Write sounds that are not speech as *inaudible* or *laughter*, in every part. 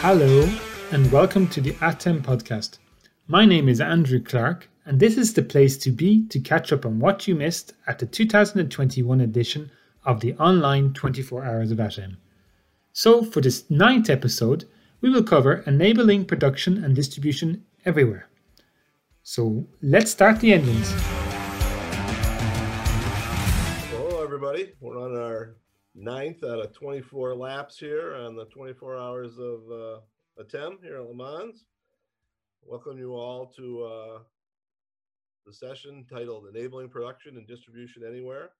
Hello, and welcome to the ATEME podcast. My name is Andrew Clark, and this is the place to be to catch up on what you missed at the 2021 edition of the online 24 Hours of ATEME. So, for this ninth episode, we will cover enabling production and distribution everywhere. So, let's start the engines. Hello, everybody. We're on our ninth out of 24 laps here on the 24 hours of uh, ATEME here at Le Mans. Welcome you all to uh, the session titled Enabling Production and Distribution Anywhere.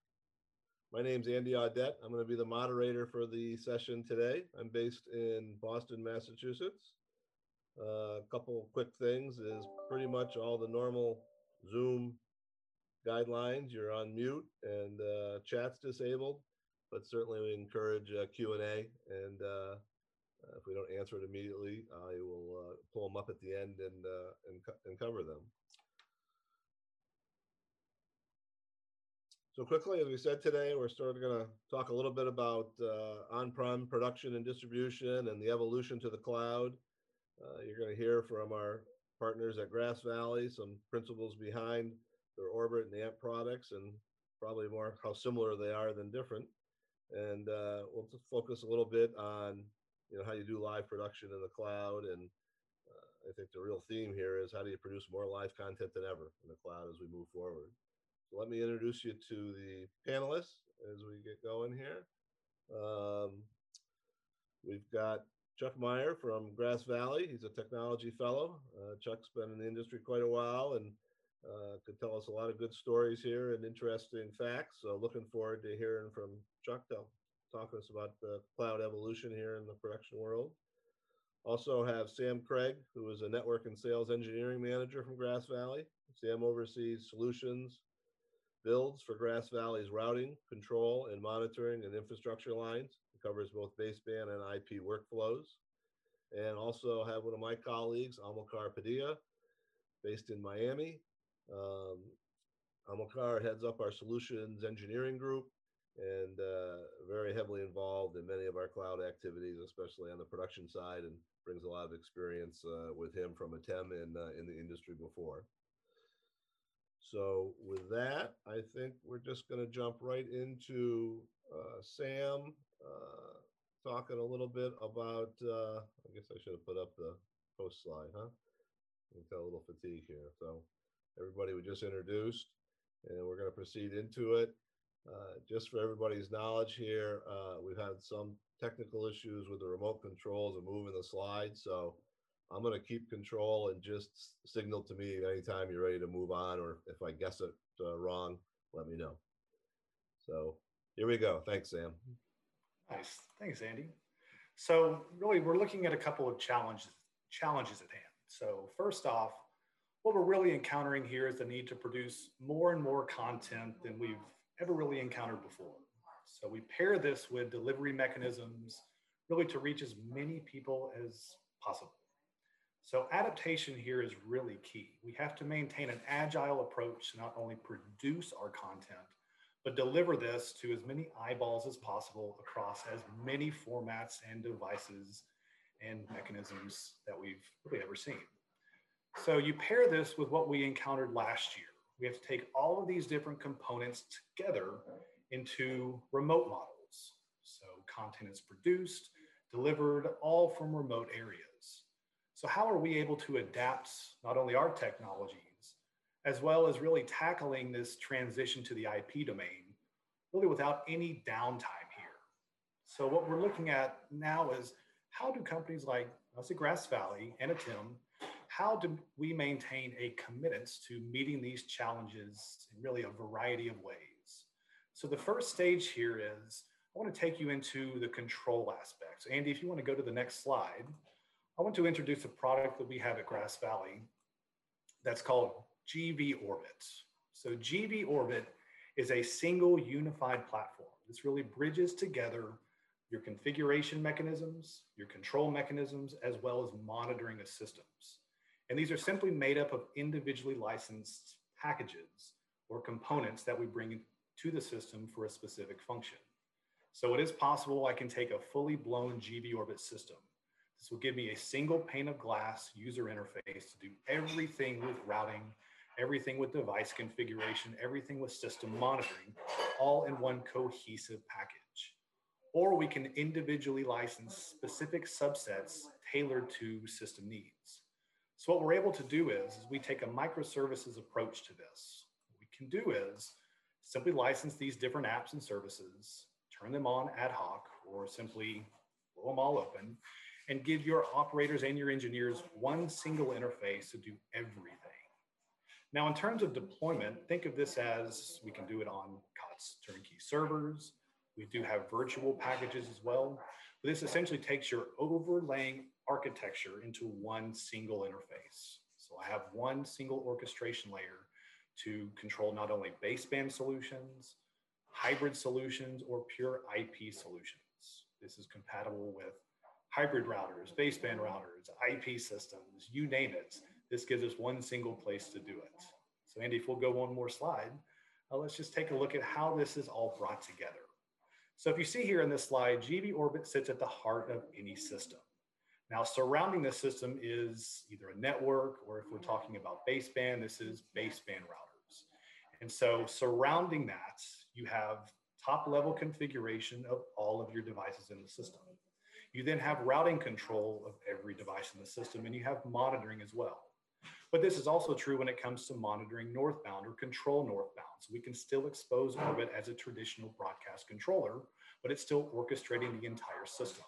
My name is Andy Audet. I'm going to be the moderator for the session today. I'm based in Boston, Massachusetts. Uh, a couple quick things is pretty much all the normal Zoom guidelines. You're on mute and uh, chat's disabled but certainly we encourage uh, Q&A and uh, if we don't answer it immediately, I will uh, pull them up at the end and, uh, and, co and cover them. So quickly, as we said today, we're sort of going to talk a little bit about uh, on-prem production and distribution and the evolution to the cloud. Uh, you're going to hear from our partners at Grass Valley, some principles behind their Orbit and AMP products and probably more how similar they are than different and uh, we'll just focus a little bit on you know how you do live production in the cloud. And uh, i think the real theme here is how do you produce more live content than ever in the cloud as we move forward. So let me introduce you to the panelists as we get going here. Um, we've got chuck meyer from grass valley. He's a technology fellow. Uh, chuck's been in the industry quite a while and uh, could tell us a lot of good stories here and interesting facts. So looking forward to hearing from Chuck talk to us about the cloud evolution here in the production world. Also have Sam Craig, who is a network and sales engineering manager from Grass Valley. Sam oversees solutions, builds for Grass Valley's routing, control, and monitoring and infrastructure lines. It covers both baseband and IP workflows. And also have one of my colleagues, Amilcar Padilla, based in Miami, um, Amilcar heads up our solutions engineering group and uh, very heavily involved in many of our cloud activities, especially on the production side, and brings a lot of experience uh, with him from ATEME in, uh, in the industry before. So with that, I think we're just going to jump right into uh, Sam uh, talking a little bit about, uh, I guess I should have put up the post slide, huh? Got a little fatigue here. So everybody we just introduced, and we're going to proceed into it. Uh, just for everybody's knowledge here, uh, we've had some technical issues with the remote controls and moving the slides. So I'm going to keep control and just signal to me anytime you're ready to move on, or if I guess it uh, wrong, let me know. So here we go. Thanks, Sam. Nice. Thanks, Andy. So really, we're looking at a couple of challenges challenges at hand. So first off, what we're really encountering here is the need to produce more and more content than we've ever really encountered before. So we pair this with delivery mechanisms really to reach as many people as possible. So adaptation here is really key. We have to maintain an agile approach to not only produce our content, but deliver this to as many eyeballs as possible across as many formats and devices and mechanisms that we've really ever seen. So you pair this with what we encountered last year. We have to take all of these different components together into remote models. So content is produced, delivered all from remote areas. So how are we able to adapt not only our technologies, as well as really tackling this transition to the IP domain, really without any downtime here. So what we're looking at now is how do companies like us at Grass Valley and ATEME how do we maintain a commitment to meeting these challenges in really a variety of ways? So the first stage here is I want to take you into the control aspects. Andy, if you want to go to the next slide, I want to introduce a product that we have at Grass Valley that's called GV Orbit. So GV Orbit is a single unified platform. This really bridges together your configuration mechanisms, your control mechanisms, as well as monitoring of systems. And these are simply made up of individually licensed packages or components that we bring to the system for a specific function. So it is possible I can take a fully blown GV Orbit system This will give me a single pane of glass user interface to do everything with routing, everything with device configuration, everything with system monitoring, all in one cohesive package. Or we can individually license specific subsets tailored to system needs. So what we're able to do is, is we take a microservices approach to this. What we can do is simply license these different apps and services, turn them on ad hoc, or simply blow them all open, and give your operators and your engineers one single interface to do everything. Now, in terms of deployment, think of this as we can do it on COTS turnkey servers. We do have virtual packages as well. But this essentially takes your overlaying architecture into one single interface. So I have one single orchestration layer to control not only baseband solutions, hybrid solutions, or pure IP solutions. This is compatible with hybrid routers, baseband routers, IP systems, you name it. This gives us one single place to do it. So Andy, if we'll go one more slide, uh, let's just take a look at how this is all brought together. So if you see here in this slide, GV Orbit sits at the heart of any system. Now, surrounding this system is either a network, or if we're talking mm-hmm. about baseband, this is mm-hmm. baseband routers. And so surrounding that, you have top level configuration of all of your devices in the system. You then have routing control of every device in the system, and you have monitoring as well. But this is also true when it comes to monitoring northbound or control northbound. So we can still expose Orbit as a traditional broadcast controller, but it's still orchestrating the entire system.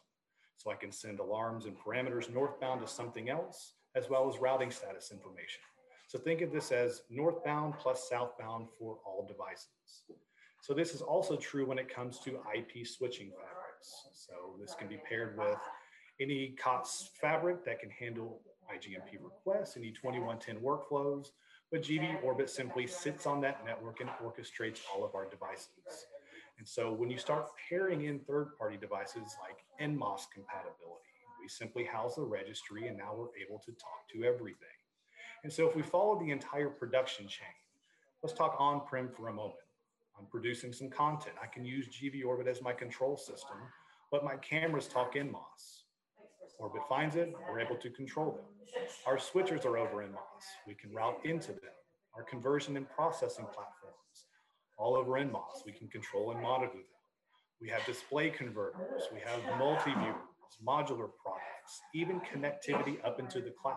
So I can send alarms and parameters northbound to something else, as well as routing status information. So think of this as northbound plus southbound for all devices. So this is also true when it comes to IP switching fabrics. So this can be paired with any COTS fabric that can handle IGMP requests, any 2110 workflows, but GV Orbit simply sits on that network and orchestrates all of our devices. And so when you start pairing in third-party devices like NMOS compatibility, we simply house the registry and now we're able to talk to everything. And so if we follow the entire production chain, let's talk on-prem for a moment. I'm producing some content. I can use GV Orbit as my control system, but my cameras talk NMOS. Orbit finds it, we're able to control them. Our switchers are over NMOS. We can route into them. Our conversion and processing platforms, all over NMOS. We can control and monitor them. We have display converters. We have multi-viewers, modular products, even connectivity up into the cloud.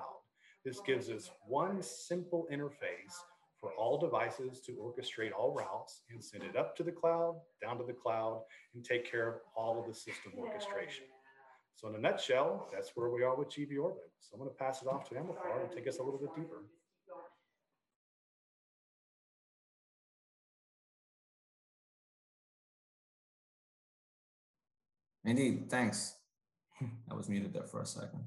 This gives us one simple interface for all devices to orchestrate all routes and send it up to the cloud, down to the cloud, and take care of all of the system orchestration. So in a nutshell, that's where we are with GV Orbit. So I'm to pass it off to Amilcar and take us a little bit deeper. Indeed, thanks. *laughs* I was muted there for a second.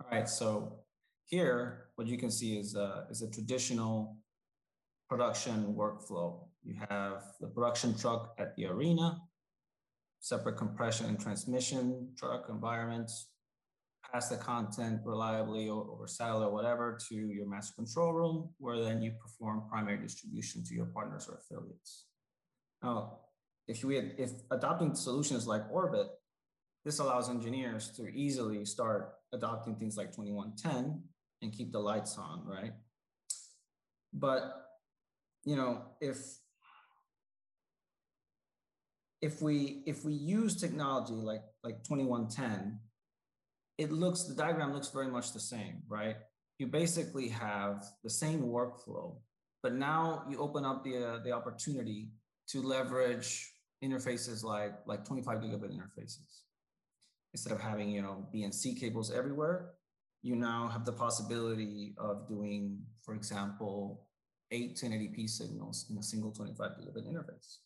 All right, so here, what you can see is a, is a traditional production workflow. You have the production truck at the arena, separate compression and transmission truck environments, pass the content reliably over satellite or whatever to your master control room, where then you perform primary distribution to your partners or affiliates. Now, if we had, if adopting solutions like Orbit, this allows engineers to easily start adopting things like 2110 and keep the lights on, right? But you know, if if we if we use technology like like 2110 it looks the diagram looks very much the same right you basically have the same workflow but now you open up the uh, the opportunity to leverage interfaces like like 25 gigabit interfaces instead of having you know bnc cables everywhere you now have the possibility of doing for example eight 1080p signals in a single 25 gigabit interface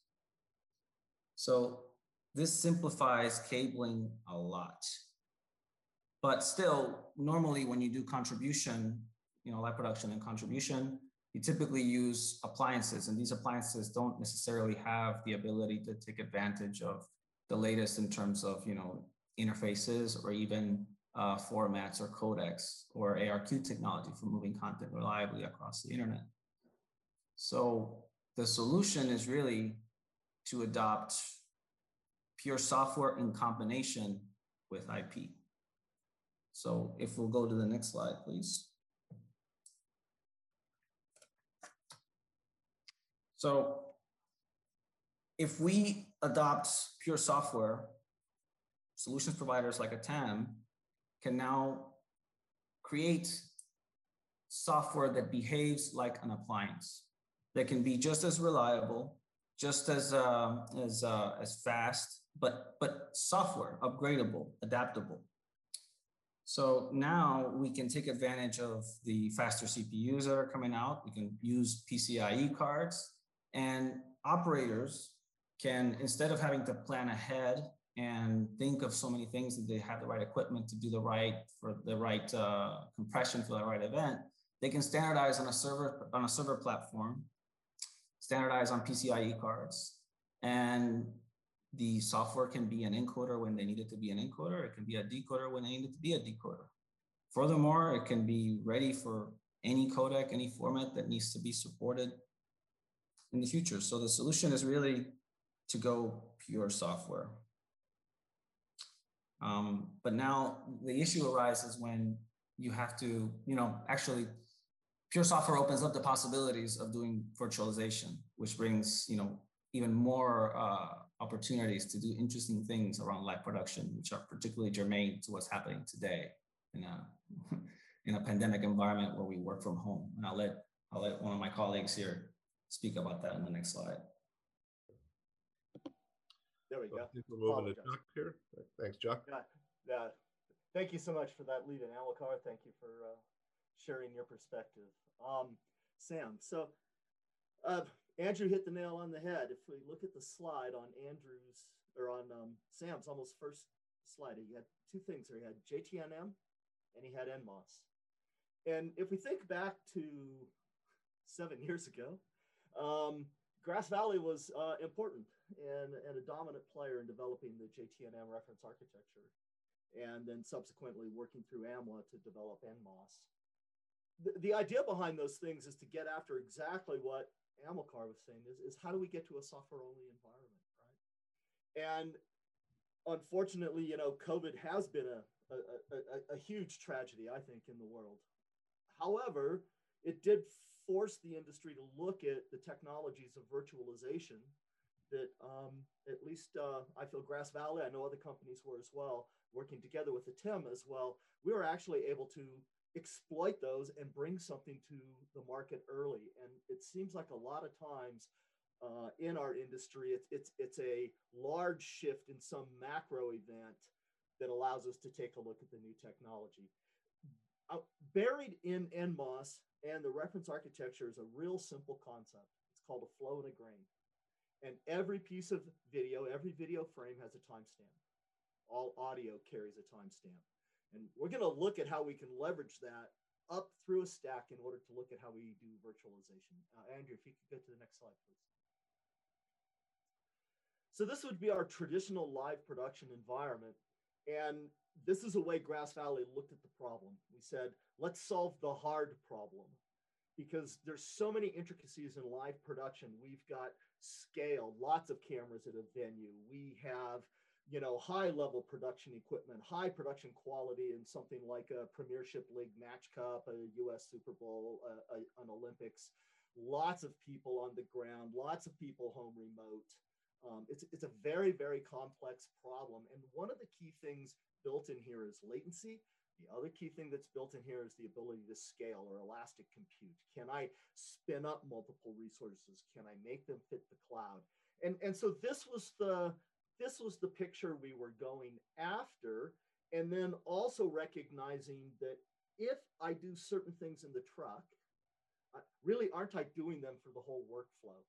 so this simplifies cabling a lot. But still, normally when you do contribution, you know, live production and contribution, you typically use appliances, and these appliances don't necessarily have the ability to take advantage of the latest in terms of, you know, interfaces or even uh, formats or codecs or ARQ technology for moving content reliably across the internet. So the solution is really to adopt pure software in combination with IP. So if we'll go to the next slide, please. So if we adopt pure software, solutions providers like ATEME can now create software that behaves like an appliance that can be just as reliable, just as uh, as uh, as fast, but but software upgradable, adaptable. So now we can take advantage of the faster CPUs that are coming out. We can use PCIe cards and operators can, instead of having to plan ahead and think of so many things that they have the right equipment to do the right, for the right uh, compression for the right event, they can standardize on a server, on a server platform, standardize on PCIe cards, and the software can be an encoder when they need it to be an encoder. It can be a decoder when they need it to be a decoder. Furthermore, it can be ready for any codec, any format that needs to be supported in the future. So the solution is really to go pure software. Um, but now the issue arises when you have to, you know, actually pure software opens up the possibilities of doing virtualization, which brings, you know, even more uh, opportunities to do interesting things around live production, which are particularly germane to what's happening today in a *laughs* in a pandemic environment where we work from home. And I'll let I'll let one of my colleagues here speak about that in the next slide. There we go. we're moving to Chuck here. Thanks, Chuck. Yeah, yeah. Thank you so much for that lead in Amilcar. Thank you for uh, sharing your perspective. Um, Sam, so uh, Andrew hit the nail on the head. If we look at the slide on Andrew's or on um, Sam's almost first slide, he had two things there. He had JTNM and he had NMOS. And if we think back to seven years ago, um, Grass Valley was uh, important and, and a dominant player in developing the JTNM reference architecture, and then subsequently working through AMWA to develop NMOS. The, the idea behind those things is to get after exactly what Amilcar was saying is, is how do we get to a software only environment, right? And unfortunately, you know, COVID has been a, a, a, a huge tragedy, I think, in the world. However, it did force the industry to look at the technologies of virtualization that um, at least uh, I feel Grass Valley, I know other companies were as well, working together with ATEME as well, we were actually able to exploit those and bring something to the market early. And it seems like a lot of times uh, in our industry, it's, it's, it's a large shift in some macro event that allows us to take a look at the new technology. Uh, buried in NMOS and the reference architecture is a real simple concept. It's called a flow and a grain. And every piece of video, every video frame has a timestamp. All audio carries a timestamp. And we're going to look at how we can leverage that up through a stack in order to look at how we do virtualization. Uh, Andrew, if you could go to the next slide, please. So this would be our traditional live production environment. And this is the way Grass Valley looked at the problem. We said, let's solve the hard problem because there's so many intricacies in live production. We've got scale, lots of cameras at a venue. We have, you know, high level production equipment, high production quality in something like a Premiership League Match Cup, a US Super Bowl, a, a, an Olympics. Lots of people on the ground, lots of people home remote. Um, it's, it's a very, very complex problem. And one of the key things built in here is latency. The other key thing that's built in here is the ability to scale or elastic compute. Can I spin up multiple resources? Can I make them fit the cloud? And, and so this was the this was the picture we were going after. And then also recognizing that if I do certain things in the truck, really aren't I doing them for the whole workflow?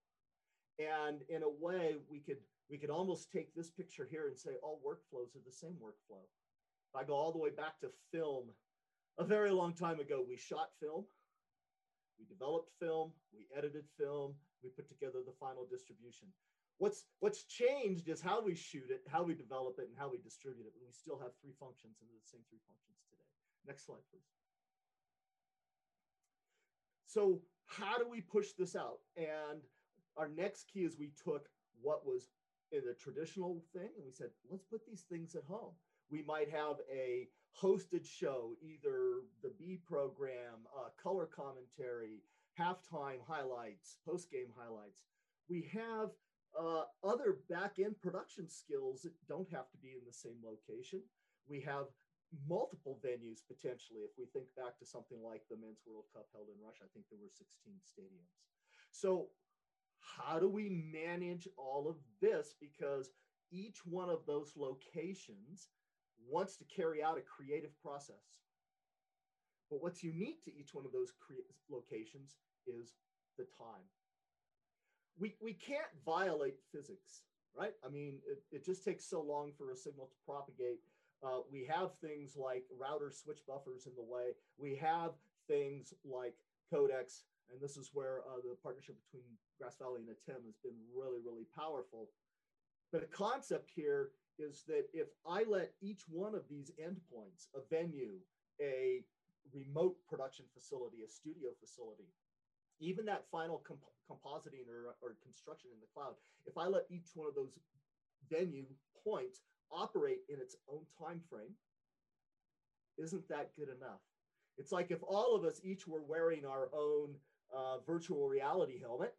And in a way, we could we could almost take this picture here and say all workflows are the same workflow. I go all the way back to film, a very long time ago, we shot film, we developed film, we edited film, we put together the final distribution. What's what's changed is how we shoot it, how we develop it, and how we distribute it. But we still have three functions and the same three functions today. Next slide, please. So how do we push this out? And our next key is we took what was in the traditional thing and we said, let's put these things at home We might have a hosted show, either the B program, uh, color commentary, halftime highlights, post game highlights. We have uh, other back end production skills that don't have to be in the same location. We have multiple venues potentially. If we think back to something like the Men's World Cup held in Russia, I think there were 16 stadiums. So, how do we manage all of this? Because each one of those locations wants to carry out a creative process. But what's unique to each one of those locations is the time. We, we can't violate physics, right? I mean, it, it just takes so long for a signal to propagate. Uh, we have things like router switch buffers in the way. We have things like codecs, and this is where uh, the partnership between Grass Valley and ATEME has been really, really powerful. But the concept here is that if I let each one of these endpoints, a venue, a remote production facility, a studio facility, even that final comp- compositing or, or construction in the cloud, if I let each one of those venue points operate in its own time frame, isn't that good enough? It's like if all of us each were wearing our own uh, virtual reality helmet,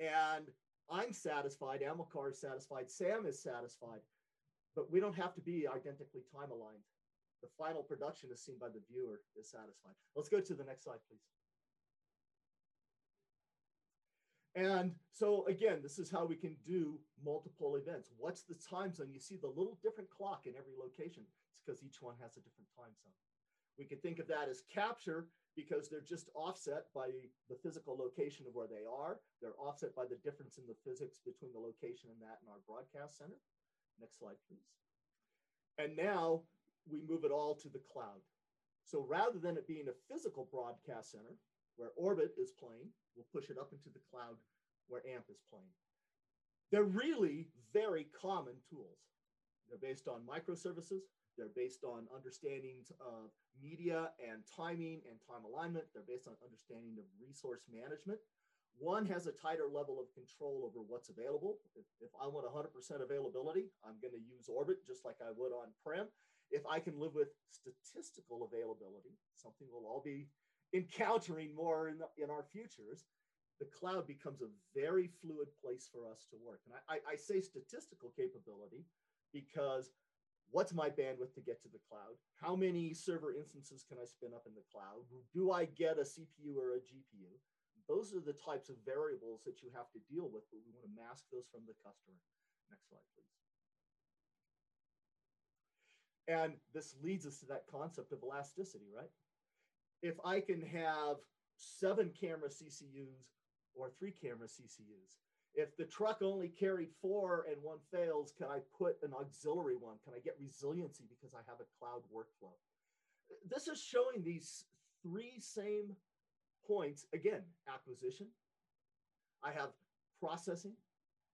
and I'm satisfied, Amilcar is satisfied, Sam is satisfied, but we don't have to be identically time aligned. The final production is seen by the viewer is satisfied. Let's go to the next slide, please. And so again, this is how we can do multiple events. What's the time zone? You see the little different clock in every location. It's because each one has a different time zone. We could think of that as capture because they're just offset by the physical location of where they are. They're offset by the difference in the physics between the location and that in our broadcast center. Next slide, please. And now we move it all to the cloud. So rather than it being a physical broadcast center where Orbit is playing, we'll push it up into the cloud where AMP is playing. They're really very common tools. They're based on microservices. They're based on understandings of media and timing and time alignment. They're based on understanding of resource management. One has a tighter level of control over what's available. If, if I want 100% availability, I'm going to use Orbit just like I would on Prem. If I can live with statistical availability, something we'll all be encountering more in, the, in our futures, the cloud becomes a very fluid place for us to work. And I, I, I say statistical capability because what's my bandwidth to get to the cloud? How many server instances can I spin up in the cloud? Do I get a CPU or a GPU? Those are the types of variables that you have to deal with, but we want to mask those from the customer. Next slide, please. And this leads us to that concept of elasticity, right? If I can have seven camera CCUs or three camera CCUs, if the truck only carried four and one fails, can I put an auxiliary one? Can I get resiliency because I have a cloud workflow? This is showing these three same points again acquisition, I have processing,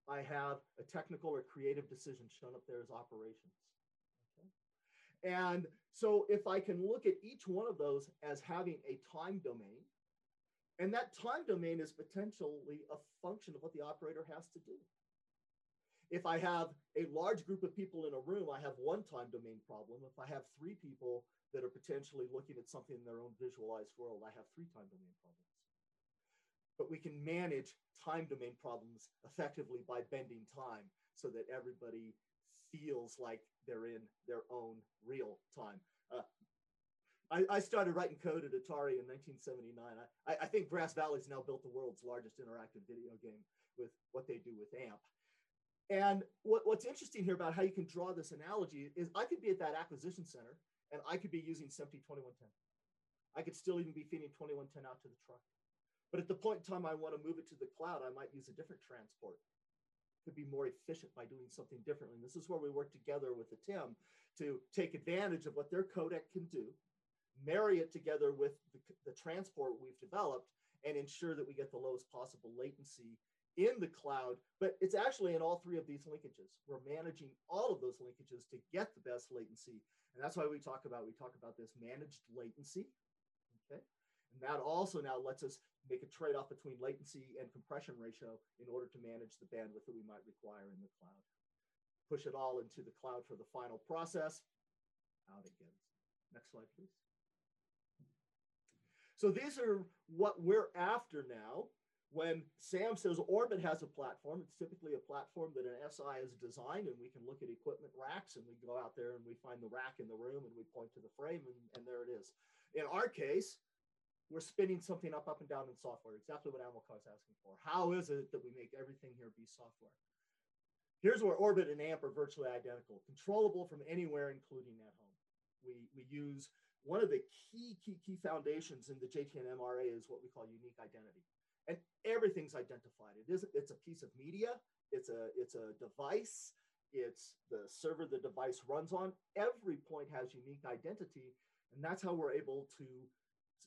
I have a technical or creative decision shown up there as operations. Okay? And so if I can look at each one of those as having a time domain, and that time domain is potentially a function of what the operator has to do. If I have a large group of people in a room, I have one time domain problem. If I have three people that are potentially looking at something in their own visualized world, I have three time domain problems. But we can manage time domain problems effectively by bending time so that everybody feels like they're in their own real time. Uh, I, started writing code at Atari in 1979. I, I think Grass Valley's now built the world's largest interactive video game with what they do with AMP. And what, what's interesting here about how you can draw this analogy is I could be at that acquisition center and I could be using SMPTE 2110. I could still even be feeding 2110 out to the truck. But at the point in time I want to move it to the cloud, I might use a different transport. Could be more efficient by doing something differently. And this is where we work together with ATEME to take advantage of what their codec can do marry it together with the, the transport we've developed and ensure that we get the lowest possible latency in the cloud, but it's actually in all three of these linkages. We're managing all of those linkages to get the best latency. And that's why we talk about, we talk about this managed latency, okay? And that also now lets us make a trade-off between latency and compression ratio in order to manage the bandwidth that we might require in the cloud. Push it all into the cloud for the final process. out again. Next slide, please. So these are what we're after now. When Sam says Orbit has a platform, it's typically a platform that an SI has designed, and we can look at equipment racks and we go out there and we find the rack in the room and we point to the frame, and, and there it is. In our case, we're spinning something up, up and down in software, exactly what Amilcar is asking for. How is it that we make everything here be software? Here's where Orbit and AMP are virtually identical, controllable from anywhere, including at home. We, we use one of the key, key, key foundations in the JTNM RA is what we call unique identity. And everything's identified. It is, it's a piece of media, it's a, it's a device, it's the server the device runs on. Every point has unique identity. And that's how we're able to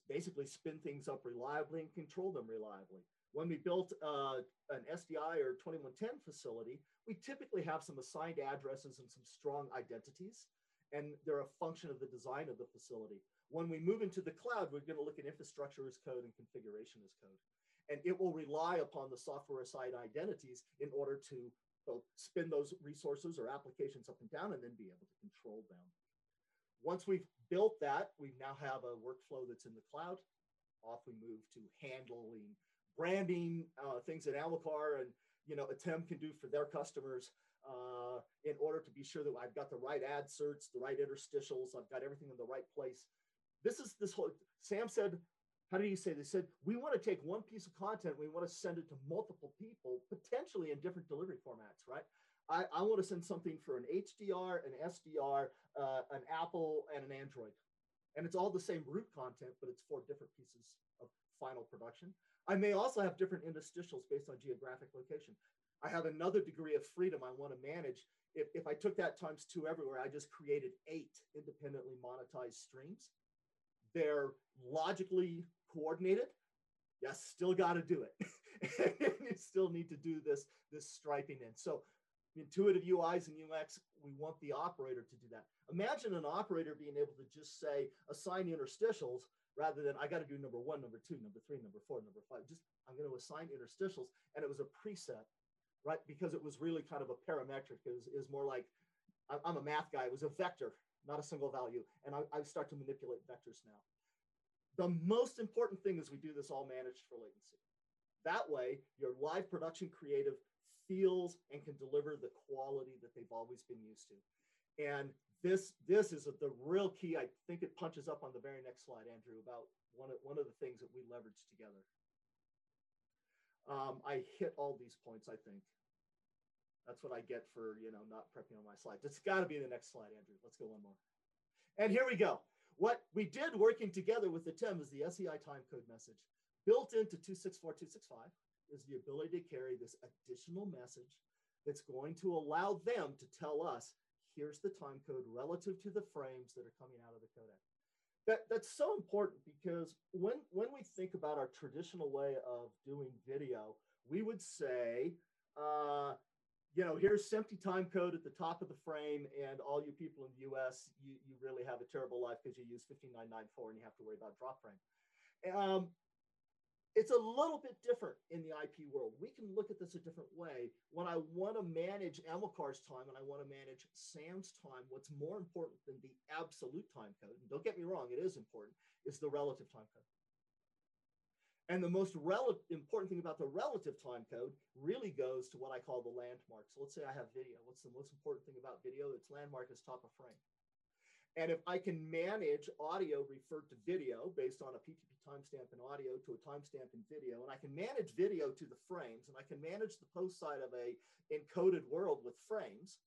basically spin things up reliably and control them reliably. When we built uh, an SDI or 2110 facility, we typically have some assigned addresses and some strong identities and they're a function of the design of the facility. When we move into the cloud, we're going to look at infrastructure as code and configuration as code. And it will rely upon the software side identities in order to both spin those resources or applications up and down and then be able to control them. Once we've built that, we now have a workflow that's in the cloud. Off we move to handling branding, uh, things that Amilcar and you know ATEME can do for their customers uh, in order to be sure that I've got the right ad certs, the right interstitials, I've got everything in the right place. This is this whole, Sam said, how did he say? They said, we want to take one piece of content, we want to send it to multiple people, potentially in different delivery formats, right? I, I want to send something for an HDR, an SDR, uh, an Apple, and an Android. And it's all the same root content, but it's four different pieces of final production. I may also have different interstitials based on geographic location. I have another degree of freedom I want to manage. If, if I took that times two everywhere, I just created eight independently monetized streams. They're logically coordinated. Yes, still got to do it. *laughs* you still need to do this, this striping in. So intuitive UIs and UX, we want the operator to do that. Imagine an operator being able to just say, assign interstitials rather than I got to do number one, number two, number three, number four, number five. Just I'm going to assign interstitials. And it was a preset right? Because it was really kind of a parametric. It was, it more like, I'm a math guy. It was a vector, not a single value. And I, I start to manipulate vectors now. The most important thing is we do this all managed for latency. That way, your live production creative feels and can deliver the quality that they've always been used to. And this, this is a, the real key. I think it punches up on the very next slide, Andrew, about one of, one of the things that we leverage together. Um, I hit all these points, I think. That's what I get for, you know, not prepping on my slides. It's got to be the next slide, Andrew. Let's go one more. And here we go. What we did working together with ATEME is the SEI timecode message. Built into 264265 is the ability to carry this additional message that's going to allow them to tell us, here's the time code relative to the frames that are coming out of the codec that that's so important because when when we think about our traditional way of doing video, we would say, uh, you know, here's SMPTE time code at the top of the frame, and all you people in the U.S., you, you really have a terrible life because you use 15994 and you have to worry about drop frame. Um, it's a little bit different in the IP world. We can look at this a different way. When I want to manage Amilcar's time and I want to manage Sam's time, what's more important than the absolute time code, and don't get me wrong, it is important, is the relative time code. And the most rel- important thing about the relative time code really goes to what I call the landmark. So let's say I have video. What's the most important thing about video? Its landmark is top of frame. And if I can manage audio referred to video based on a PTP timestamp in audio to a timestamp in video, and I can manage video to the frames, and I can manage the post side of a encoded world with frames,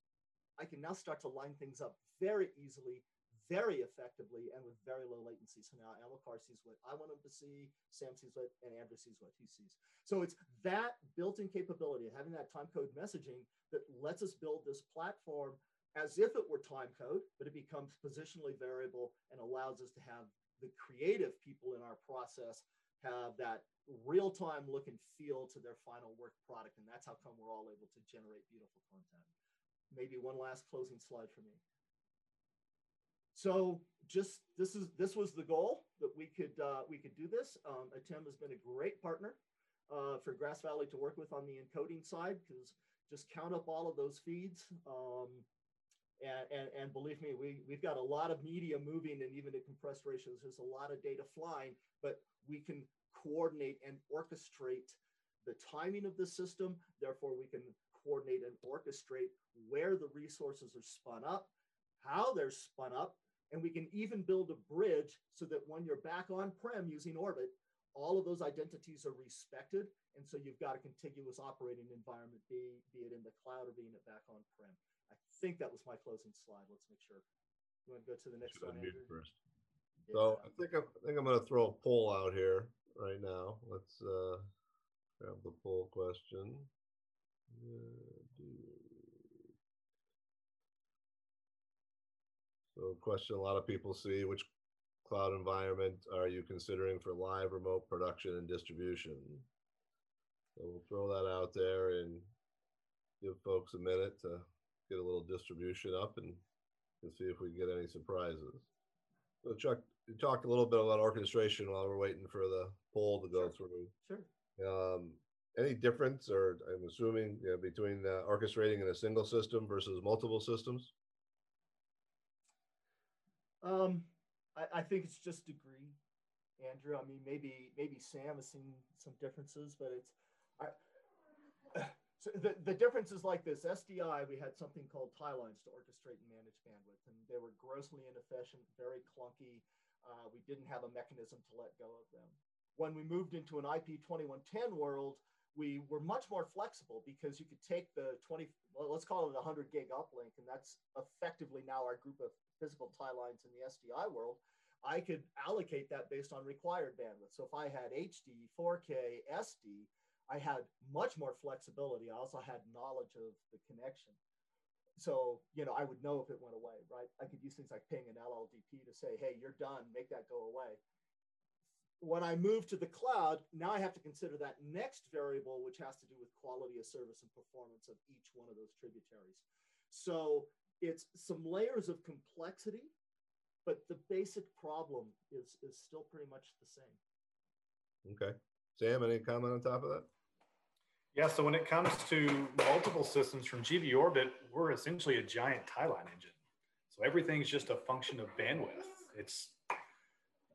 I can now start to line things up very easily, very effectively, and with very low latency. So now Amilcar sees what I want him to see, Sam sees what, and Andrew sees what he sees. So it's that built-in capability of having that time code messaging that lets us build this platform as if it were time code, but it becomes positionally variable and allows us to have the creative people in our process have that real time look and feel to their final work product. And that's how come we're all able to generate beautiful content. Maybe one last closing slide for me. So just this is this was the goal that we could uh, we could do this. Um, ATEME has been a great partner uh, for Grass Valley to work with on the encoding side because just count up all of those feeds. Um, And, and, and believe me, we, we've got a lot of media moving and even at compressed ratios, there's a lot of data flying, but we can coordinate and orchestrate the timing of the system. Therefore, we can coordinate and orchestrate where the resources are spun up, how they're spun up, and we can even build a bridge so that when you're back on prem using Orbit, all of those identities are respected. And so you've got a contiguous operating environment, be, be it in the cloud or being it back on prem. I think that was my closing slide. Let's make sure. You want to go to the next one, first. Yeah. So I think I'm, I think I'm going to throw a poll out here right now. Let's uh, grab the poll question. So, question a lot of people see: Which cloud environment are you considering for live remote production and distribution? So we'll throw that out there and give folks a minute to get a little distribution up and, and see if we get any surprises. So Chuck, you talked a little bit about orchestration while we're waiting for the poll to go sure. through. Sure. Um, any difference, or I'm assuming, you know, between uh, orchestrating in a single system versus multiple systems? Um, I, I think it's just degree, Andrew. I mean, maybe maybe Sam has seen some differences, but it's I, *sighs* so the, the difference is like this SDI, we had something called tie lines to orchestrate and manage bandwidth, and they were grossly inefficient, very clunky. Uh, we didn't have a mechanism to let go of them. When we moved into an IP 2110 world, we were much more flexible because you could take the 20, well, let's call it a 100 gig uplink, and that's effectively now our group of physical tie lines in the SDI world. I could allocate that based on required bandwidth. So if I had HD, 4K, SD, I had much more flexibility. I also had knowledge of the connection. So, you know, I would know if it went away, right? I could use things like ping and LLDP to say, hey, you're done, make that go away. When I move to the cloud, now I have to consider that next variable, which has to do with quality of service and performance of each one of those tributaries. So it's some layers of complexity, but the basic problem is, is still pretty much the same. Okay. Sam, any comment on top of that? Yeah, so when it comes to multiple systems from GV Orbit, we're essentially a giant tie line engine. So everything's just a function of bandwidth. It's,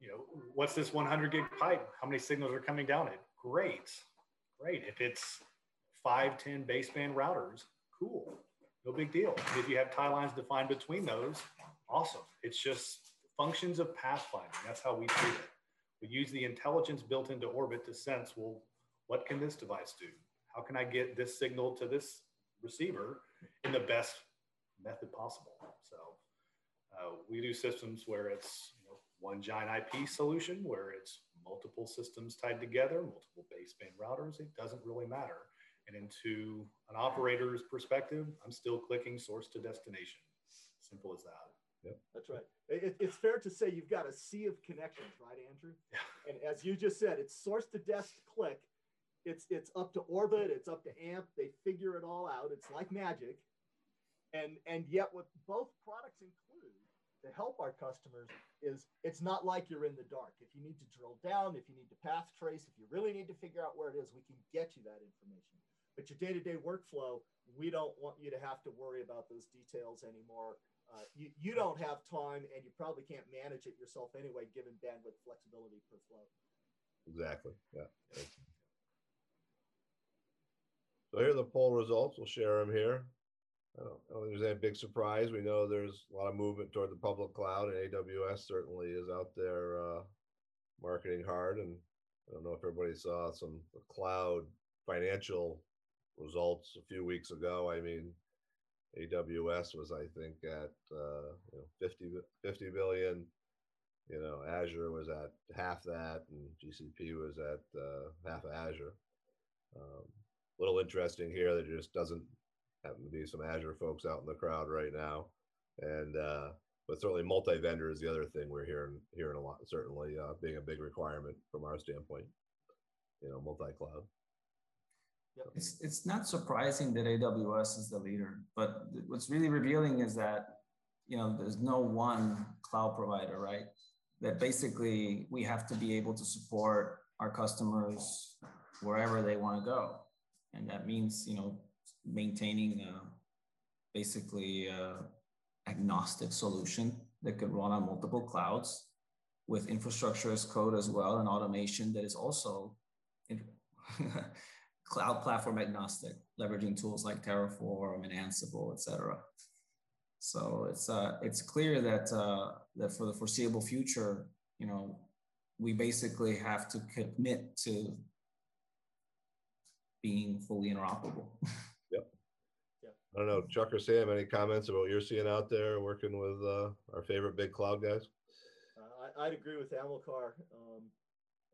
you know, what's this 100 gig pipe? How many signals are coming down it? Great, great. If it's five, 10 baseband routers, cool, no big deal. If you have tie lines defined between those, awesome. It's just functions of pathfinding. That's how we treat it. We use the intelligence built into Orbit to sense, well, what can this device do? how can I get this signal to this receiver in the best method possible? So uh, we do systems where it's you know, one giant IP solution, where it's multiple systems tied together, multiple baseband routers. It doesn't really matter. And into an operator's perspective, I'm still clicking source to destination. Simple as that. Yep. That's right. It, it's fair to say you've got a sea of connections, right, Andrew? Yeah. And as you just said, it's source to desk click it's it's up to orbit it's up to amp they figure it all out it's like magic and and yet what both products include to help our customers is it's not like you're in the dark if you need to drill down if you need to path trace if you really need to figure out where it is we can get you that information but your day-to-day workflow we don't want you to have to worry about those details anymore uh, you, you don't have time and you probably can't manage it yourself anyway given bandwidth flexibility per flow exactly yeah so here are the poll results. We'll share them here. I don't, I don't think there's any big surprise. We know there's a lot of movement toward the public cloud, and AWS certainly is out there uh, marketing hard. And I don't know if everybody saw some cloud financial results a few weeks ago. I mean, AWS was, I think, at uh, you know 50, 50 billion. You know, Azure was at half that, and GCP was at uh, half Azure. Um, little interesting here. that just doesn't happen to be some Azure folks out in the crowd right now, and uh, but certainly multi-vendor is the other thing we're hearing hearing a lot. Certainly uh, being a big requirement from our standpoint. You know, multi-cloud. It's it's not surprising that AWS is the leader, but what's really revealing is that you know there's no one cloud provider, right? That basically we have to be able to support our customers wherever they want to go and that means you know maintaining uh, basically uh, agnostic solution that could run on multiple clouds with infrastructure as code as well and automation that is also *laughs* cloud platform agnostic, leveraging tools like Terraform and Ansible, et cetera. So it's uh, it's clear that uh, that for the foreseeable future, you know, we basically have to commit to being fully interoperable. yep. *laughs* Yep. I don't know, Chuck or Sam, any comments about what you're seeing out there working with uh, our favorite big cloud guys? Uh, I, would agree with Amilcar. Um,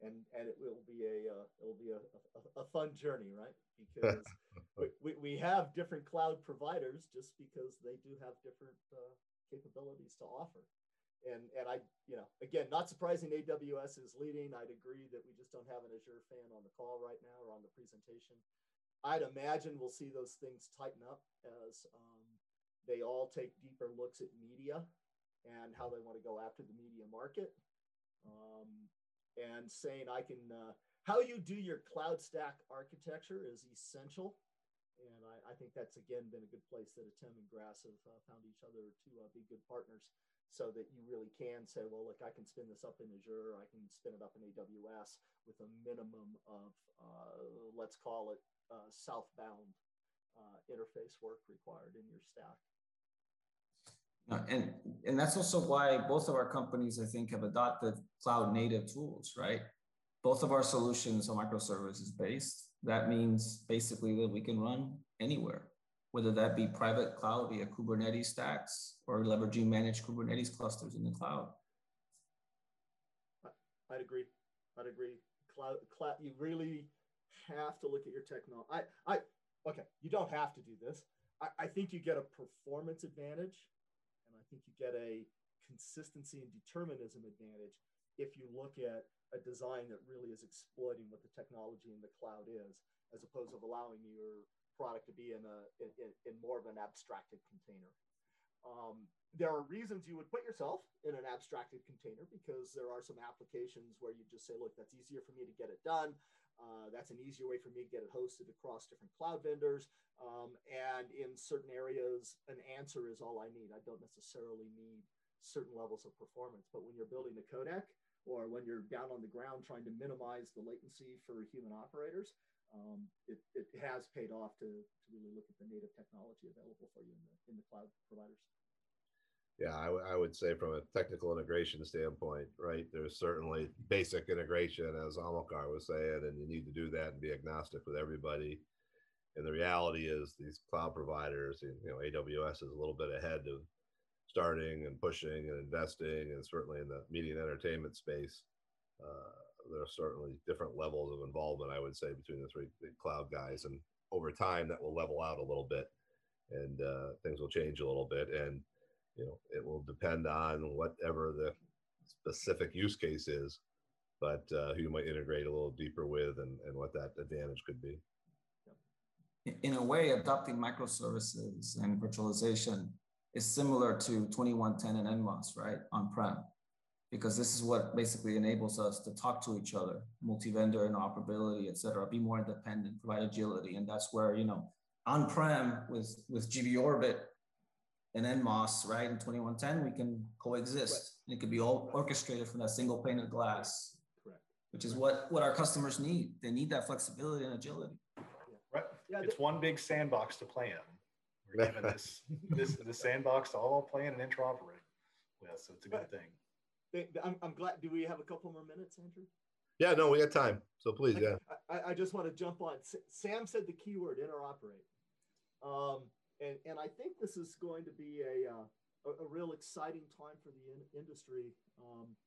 and and it will be a uh, it will be a, a, a, fun journey, right? Because *laughs* we, we have different cloud providers just because they do have different uh, capabilities to offer. And and I you know again not surprising AWS is leading. I'd agree that we just don't have an Azure fan on the call right now or on the presentation. I'd imagine we'll see those things tighten up as um, they all take deeper looks at media and how they want to go after the media market. Um, and saying I can, uh, how you do your cloud stack architecture is essential. And I, I, think that's again been a good place that ATEME and Grass have uh, found each other to uh, be good partners so that you really can say, well, look, I can spin this up in Azure, I can spin it up in AWS with a minimum of, uh, let's call it uh, southbound uh, interface work required in your stack. And and that's also why both of our companies i think have adopted cloud native tools right? Both of our solutions are microservices based. That means basically that we can run anywhere whether that be private cloud via kubernetes stacks or leveraging managed kubernetes clusters in the cloud. I'd agree. I'd agree. Cloud, cloud you really have to look at your technology i i okay you don't have to do this. I, I think you get a performance advantage think you get a consistency and determinism advantage if you look at a design that really is exploiting what the technology in the cloud is, as opposed to allowing your product to be in a in, in more of an abstracted container. Um, there are reasons you would put yourself in an abstracted container because there are some applications where you just say, look, that's easier for me to get it done. Uh, that's an easier way for me to get it hosted across different cloud vendors. Um, and in certain areas, an answer is all I need. I don't necessarily need certain levels of performance. But when you're building a codec or when you're down on the ground trying to minimize the latency for human operators, um, it, it has paid off to, to really look at the native technology available for you in the, in the cloud providers. Yeah, I, would say from a technical integration standpoint, right? There's certainly basic integration, as Amilcar was saying, and you need to do that and be agnostic with everybody. And the reality is, these cloud providers, you know, AWS is a little bit ahead of starting and pushing and investing, and certainly in the media and entertainment space, uh, there are certainly different levels of involvement. I would say between the three cloud guys, and over time that will level out a little bit, and uh, things will change a little bit, and you know it will depend on whatever the specific use case is but uh, who you might integrate a little deeper with and, and what that advantage could be. In a way adopting microservices and virtualization is similar to 2110 and nmos right on-prem because this is what basically enables us to talk to each other multi-vendor interoperability et cetera be more independent provide agility and that's where you know on-prem with with GV Orbit and NMOS, right, in 2110, we can coexist. Right. It could be all orchestrated from that single pane of glass, Correct. which is what, what our customers need. They need that flexibility and agility. Right. Yeah, it's one big sandbox to play in. We're *laughs* given this, this, this sandbox to all play in and interoperate with, so it's a good thing. I'm, I'm glad. Do we have a couple more minutes, Andrew? Yeah, no, we got time. So please, I, yeah. I, I, just want to jump on. Sam said the keyword interoperate. Um, and and I think this is going to be a uh, a, a, real exciting time for the in- industry. Um,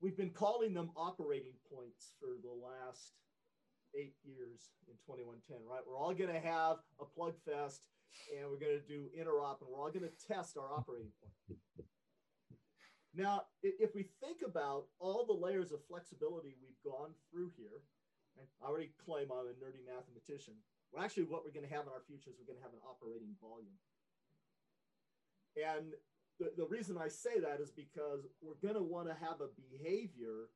we've been calling them operating points for the last eight years in 2110, right? We're all going to have a plug fest and we're going to do interop and we're all going to test our operating point. Now, if we think about all the layers of flexibility we've gone through here, I already claim I'm a nerdy mathematician. Well, actually, what we're going to have in our future is we're going to have an operating volume. And the, the reason I say that is because we're going to want to have a behavior,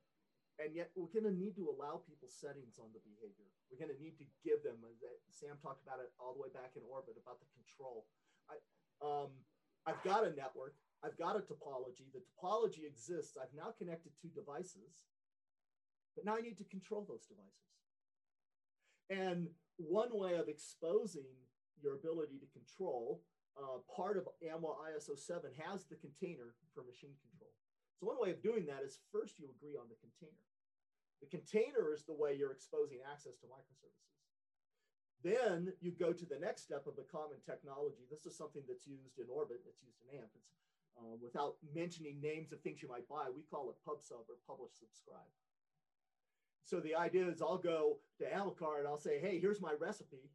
and yet we're going to need to allow people settings on the behavior. We're going to need to give them, Sam talked about it all the way back in orbit about the control. I, um, I've got a network, I've got a topology. The topology exists. I've now connected two devices, but now I need to control those devices. And one way of exposing your ability to control, uh, part of AMWA IS-07 has the container for machine control. So one way of doing that is first you agree on the container. The container is the way you're exposing access to microservices. Then you go to the next step of the common technology. This is something that's used in Orbit, it's used in AMP. It's, uh, without mentioning names of things you might buy, we call it PubSub or Publish Subscribe. So the idea is I'll go to Amilcar and I'll say, hey, here's my recipe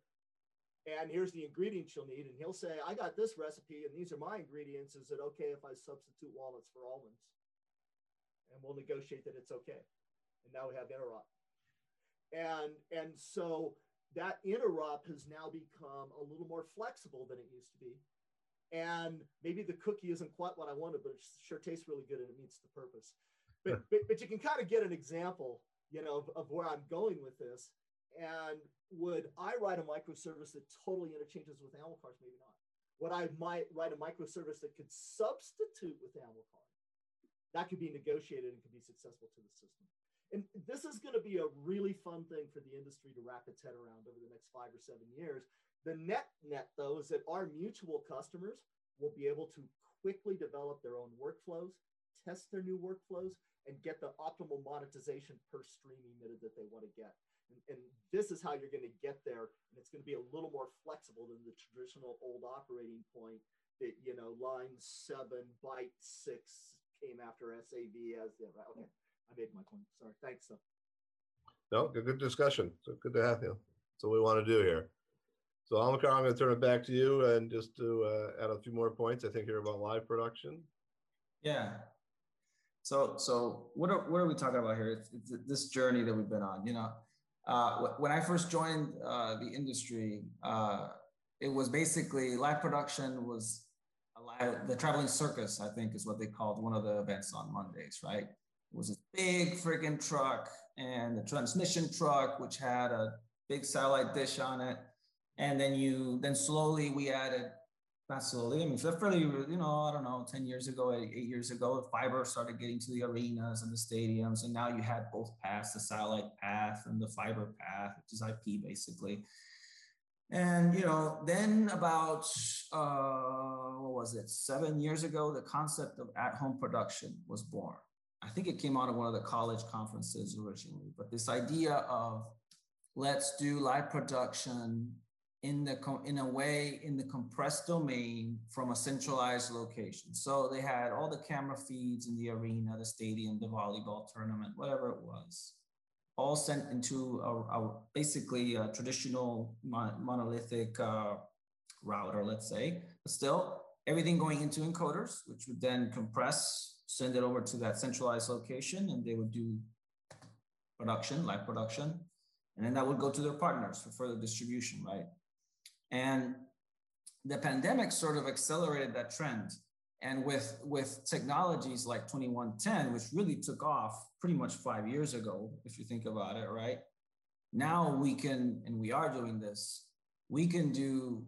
and here's the ingredients you'll need. And he'll say, I got this recipe and these are my ingredients. Is it okay if I substitute walnuts for almonds? And we'll negotiate that it's okay. And now we have interop. And, and so that interop has now become a little more flexible than it used to be. And maybe the cookie isn't quite what I wanted, but it sure tastes really good and it meets the purpose. But, *laughs* but, but you can kind of get an example, you know, of, of where I'm going with this. And would I write a microservice that totally interchanges with Amilcar's? Maybe not. Would I might write a microservice that could substitute with Amilcar? That could be negotiated and could be successful to the system. And this is going to be a really fun thing for the industry to wrap its head around over the next five or seven years. The net net, though, is that our mutual customers will be able to quickly develop their own workflows, test their new workflows, and get the optimal monetization per stream emitted that they want to get. And, and, this is how you're going to get there. And it's going to be a little more flexible than the traditional old operating point that, you know, line seven, byte six came after SAV as the, okay, I made my point. Sorry. Thanks. So. No, good, good discussion. So good to have you. That's what we want to do here. So Amilcar, I'm going to turn it back to you and just to uh, add a few more points. I think here about live production. Yeah. So, so what are, what are we talking about here? It's, it's this journey that we've been on. You know, uh, when I first joined uh, the industry, uh, it was basically live production was live, the traveling circus, I think is what they called one of the events on Mondays, right? It was this big freaking truck and the transmission truck, which had a big satellite dish on it. And then you, then slowly we added, not slowly, I mean, so fairly, you know, I don't know, 10 years ago, eight, years ago, fiber started getting to the arenas and the stadiums. And now you had both paths, the satellite path and the fiber path, which is IP basically. And you know, then about uh, what was it? Seven years ago, the concept of at-home production was born. I think it came out of one of the college conferences originally, but this idea of let's do live production in the in a way in the compressed domain from a centralized location. So they had all the camera feeds in the arena, the stadium, the volleyball tournament, whatever it was, all sent into a, a basically a traditional mon- monolithic uh, router, let's say, but still everything going into encoders, which would then compress, send it over to that centralized location, and they would do production, live production, and then that would go to their partners for further distribution, right? And the pandemic sort of accelerated that trend. And with, with technologies like 2110, which really took off pretty much five years ago, if you think about it, right? Now we can, and we are doing this, we can do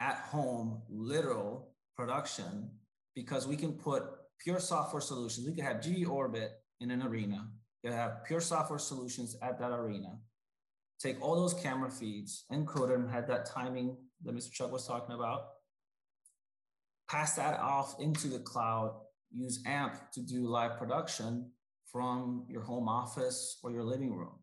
at home literal production because we can put pure software solutions. We could have GV Orbit in an arena, you have pure software solutions at that arena, take all those camera feeds, encode them, had that timing that Mr. Chuck was talking about, pass that off into the cloud, use AMP to do live production from your home office or your living room.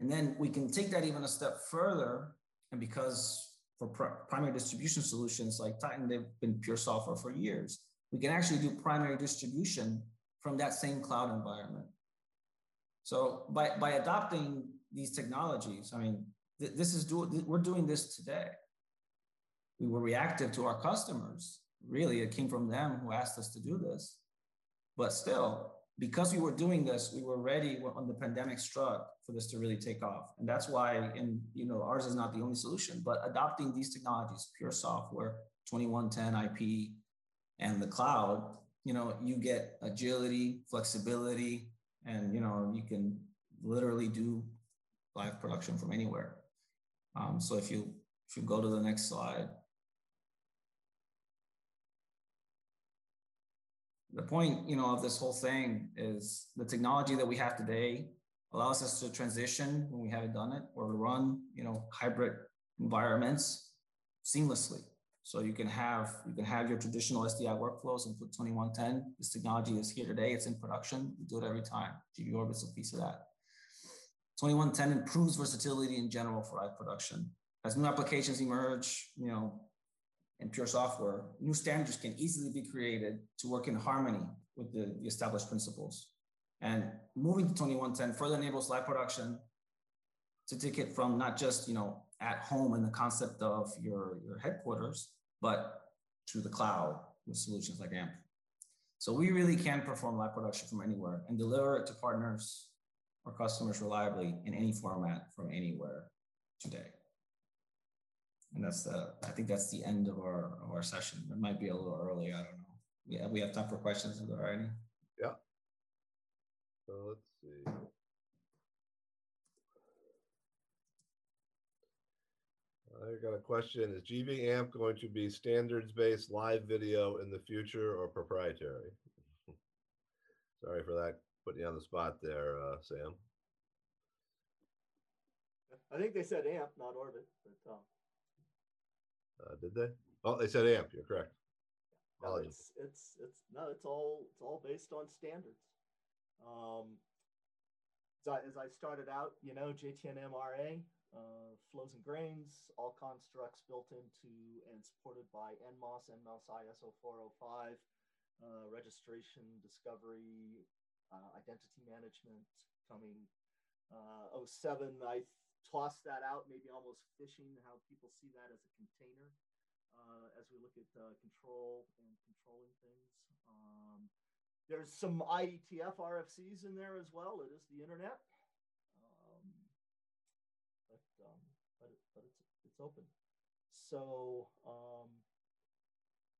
And then we can take that even a step further. And because for pr- primary distribution solutions like Titan, they've been pure software for years, we can actually do primary distribution from that same cloud environment. So by, by adopting these technologies, I mean, th- this is do- th- we're doing this today we were reactive to our customers. Really, it came from them who asked us to do this. But still, because we were doing this, we were ready when the pandemic struck for this to really take off. And that's why, and you know, ours is not the only solution, but adopting these technologies, pure software, 2110 IP, and the cloud, you know, you get agility, flexibility, and you know, you can literally do live production from anywhere. Um, so if you if you go to the next slide, the point you know of this whole thing is the technology that we have today allows us to transition when we haven't done it or run you know hybrid environments seamlessly. So you can have you can have your traditional SDI workflows and put 2110. This technology is here today. It's in production. We do it every time. GV Orbit's a piece of that. 2110 improves versatility in general for live production. As new applications emerge, you know, in pure software, new standards can easily be created to work in harmony with the, the established principles. And moving to 2110 further enables live production to take it from not just, you know, at home in the concept of your, your headquarters, but to the cloud with solutions like AMP. So we really can perform live production from anywhere and deliver it to partners or customers reliably in any format from anywhere today. And that's the, I think that's the end of our, of our session. It might be a little early, I don't know. Yeah, we have time for questions, is there any? Yeah. So let's see. I got a question. Is GV AMP going to be standards-based live video in the future or proprietary? *laughs* Sorry for that, putting you on the spot there, uh, Sam. I think they said AMP, not Orbit, but um, uh, did they? Oh, they said AMP. You're correct. No, it's it's it's no, it's all it's all based on standards. Um, so as I started out, you know, JTNM RA, uh, flows and grains, all constructs built into and supported by NMOS, NMOS ISO 405, uh, registration, discovery, uh, identity management coming. Uh, 07, I tossed that out, maybe almost fishing, how people see that as a container uh, as we look at uh, control and controlling things. Um, there's some IETF RFCs in there as well. It is the internet, um, but um, but, it, but it's it's open. So um,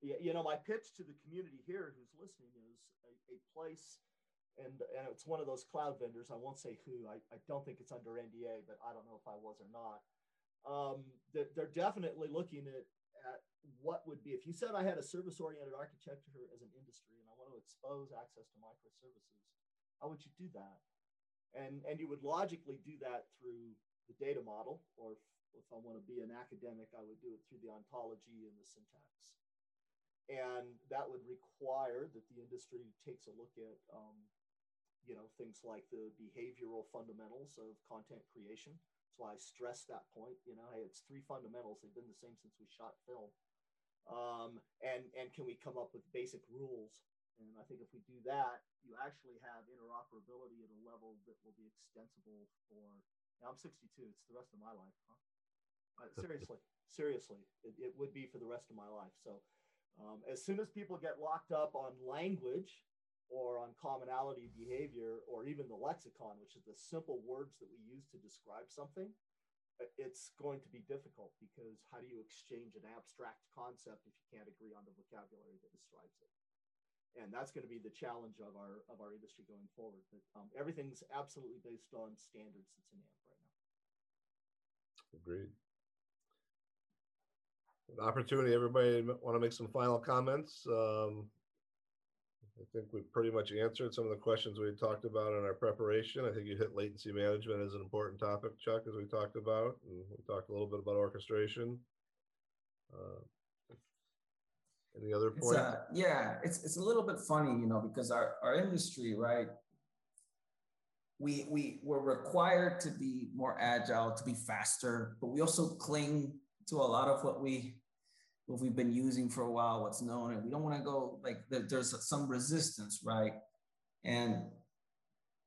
yeah, you know, my pitch to the community here who's listening is a, a place and and it's one of those cloud vendors. I won't say who. I, I don't think it's under NDA, but I don't know if I was or not. Um, they're, they're definitely looking at at what would be if you said I had a service oriented architecture as an industry and I want to expose access to microservices. How would you do that? And and you would logically do that through the data model, or if, if I want to be an academic, I would do it through the ontology and the syntax. And that would require that the industry takes a look at um, you know, things like the behavioral fundamentals of content creation. That's why I stress that point. You know, hey, it's three fundamentals. They've been the same since we shot film. Um, and and can we come up with basic rules? And I think if we do that, you actually have interoperability at a level that will be extensible for. Now I'm 62. It's the rest of my life, huh? Uh, *laughs* seriously, seriously, it, it would be for the rest of my life. So um, as soon as people get locked up on language or on commonality behavior or even the lexicon, which is the simple words that we use to describe something, it's going to be difficult because how do you exchange an abstract concept if you can't agree on the vocabulary that describes it? And that's going to be the challenge of our of our industry going forward. But um, everything's absolutely based on standards that's in AMP right now. Agreed. An opportunity. Everybody want to make some final comments. Um, I think we've pretty much answered some of the questions we talked about in our preparation. I think you hit latency management as an important topic, Chuck, as we talked about, and we talked a little bit about orchestration. Uh, any other points? Uh, yeah, it's it's a little bit funny, you know, because our our industry, right? We we we're required to be more agile, to be faster, but we also cling to a lot of what we what we've been using for a while, what's known, and we don't want to go like there's some resistance, right? And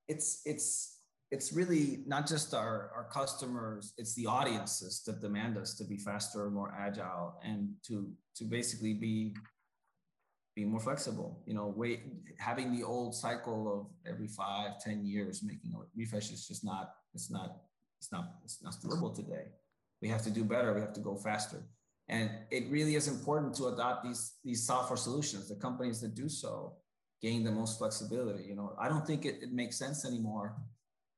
it's it's it's really not just our, our customers, it's the audiences that demand us to be faster, more agile, and to to basically be be more flexible. You know, wait having the old cycle of every five, ten years making a refresh is just not, it's not, it's not, it's not doable today. We have to do better, we have to go faster. And it really is important to adopt these, these software solutions. The companies that do so gain the most flexibility. You know, I don't think it, it makes sense anymore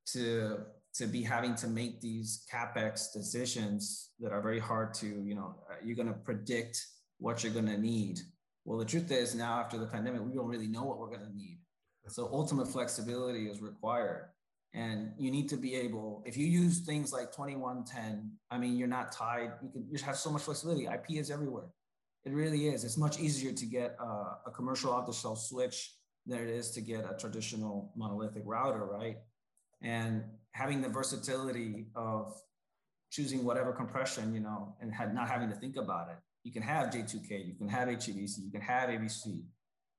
to, to be having to make these CapEx decisions that are very hard to, you know, uh, you're going to predict what you're going to need Well, the truth is now after the pandemic, we don't really know what we're going to need. So ultimate flexibility is required. And you need to be able, if you use things like 2110, I mean, you're not tied. You can you have so much flexibility. IP is everywhere. It really is. It's much easier to get a, a commercial off-the-shelf switch than it is to get a traditional monolithic router, right? And having the versatility of choosing whatever compression, you know, and had not having to think about it. You can have J2K, you can have HEVC, you can have AVC,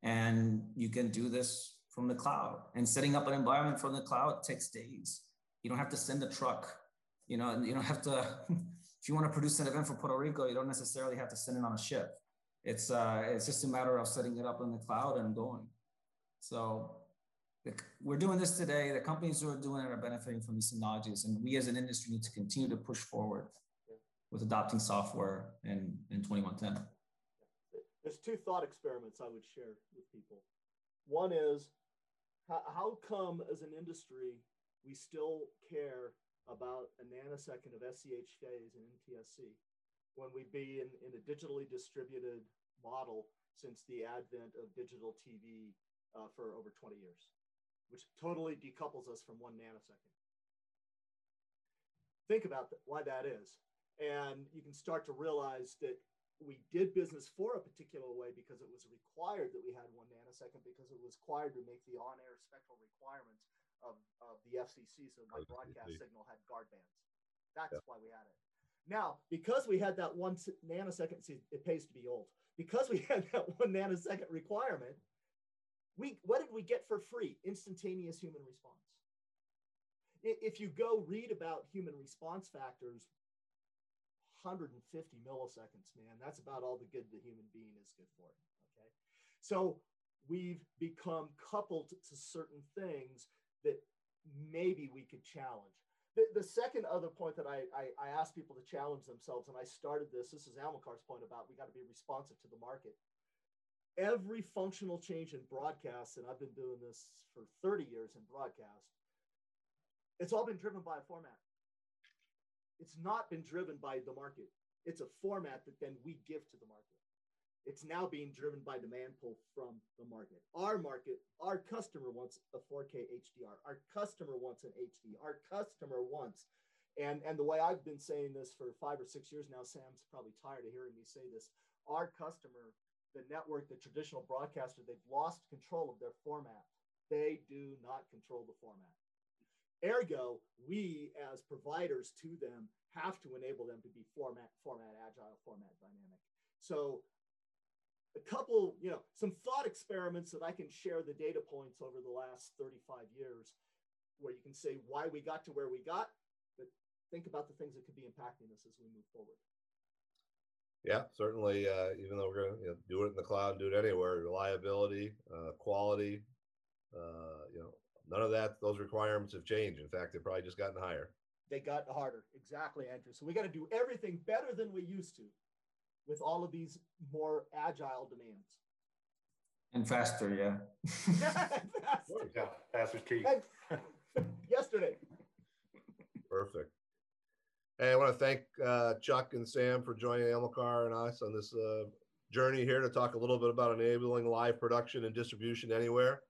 and you can do this from the cloud. And setting up an environment from the cloud takes days. You don't have to send a truck, you know, and you don't have to, *laughs* if you want to produce an event for Puerto Rico, you don't necessarily have to send it on a ship. It's uh, it's just a matter of setting it up in the cloud and going. So we're doing this today. The companies who are doing it are benefiting from these technologies, and we as an industry need to continue to push forward with adopting software in, in 2110. There's two thought experiments I would share with people. One is how, how come, as an industry, we still care about a nanosecond of SCH phase and NTSC when we be in, in a digitally distributed model since the advent of digital TV uh, for over 20 years, which totally decouples us from one nanosecond. Think about why that is. And you can start to realize that we did business for a particular way because it was required that we had one nanosecond because it was required to make the on-air spectral requirements of, of the FCC. So my broadcast signal had guard bands. That's yeah. why we had it. Now, because we had that one nanosecond, see, it pays to be old. Because we *laughs* had that one nanosecond requirement, we what did we get for free? Instantaneous human response. If you go read about human response factors, 150 milliseconds, man. That's about all the good the human being is good for. Okay. So we've become coupled to certain things that maybe we could challenge. The, the second other point that I, I, I ask people to challenge themselves, and I started this, this is Amilcar's point about we got to be responsive to the market. Every functional change in broadcast, and I've been doing this for 30 years in broadcast, it's all been driven by a format it's not been driven by the market. It's a format that then we give to the market. It's now being driven by demand pull from the market. Our market, our customer wants a 4K HDR. Our customer wants an HD. Our customer wants, and, and the way I've been saying this for five or six years now, Sam's probably tired of hearing me say this. Our customer, the network, the traditional broadcaster, they've lost control of their format. They do not control the format. Ergo, we as providers to them have to enable them to be format, format agile, format dynamic. So a couple, you know, some thought experiments that I can share the data points over the last 35 years where you can say why we got to where we got, but think about the things that could be impacting us as we move forward. Yeah, certainly. Uh, even though we're going to you know, do it in the cloud, do it anywhere, reliability, uh, quality, uh, you know, none of that, those requirements have changed. In fact, they've probably just gotten higher. They got harder. Exactly, Andrew. So we got to do everything better than we used to with all of these more agile demands. And faster, yeah. *laughs* faster. Yeah, faster key. yesterday. Perfect. Hey, I want to thank uh, Chuck and Sam for joining Amilcar and us on this uh, journey here to talk a little bit about enabling live production and distribution anywhere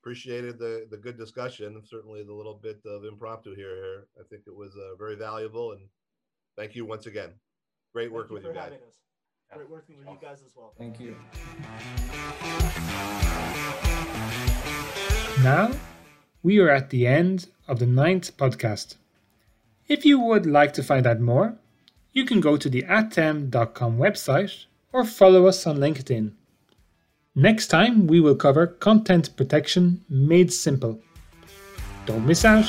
appreciated the the good discussion. Certainly, the little bit of impromptu here. Here, I think it was uh, very valuable, and thank you once again. Great working with you guys. Great working with you guys as well. Thank you. Now, we are at the end of the ninth podcast. If you would like to find out more, you can go to the ateme.com website or follow us on LinkedIn. Next time, we will cover content protection made simple. Don't miss out!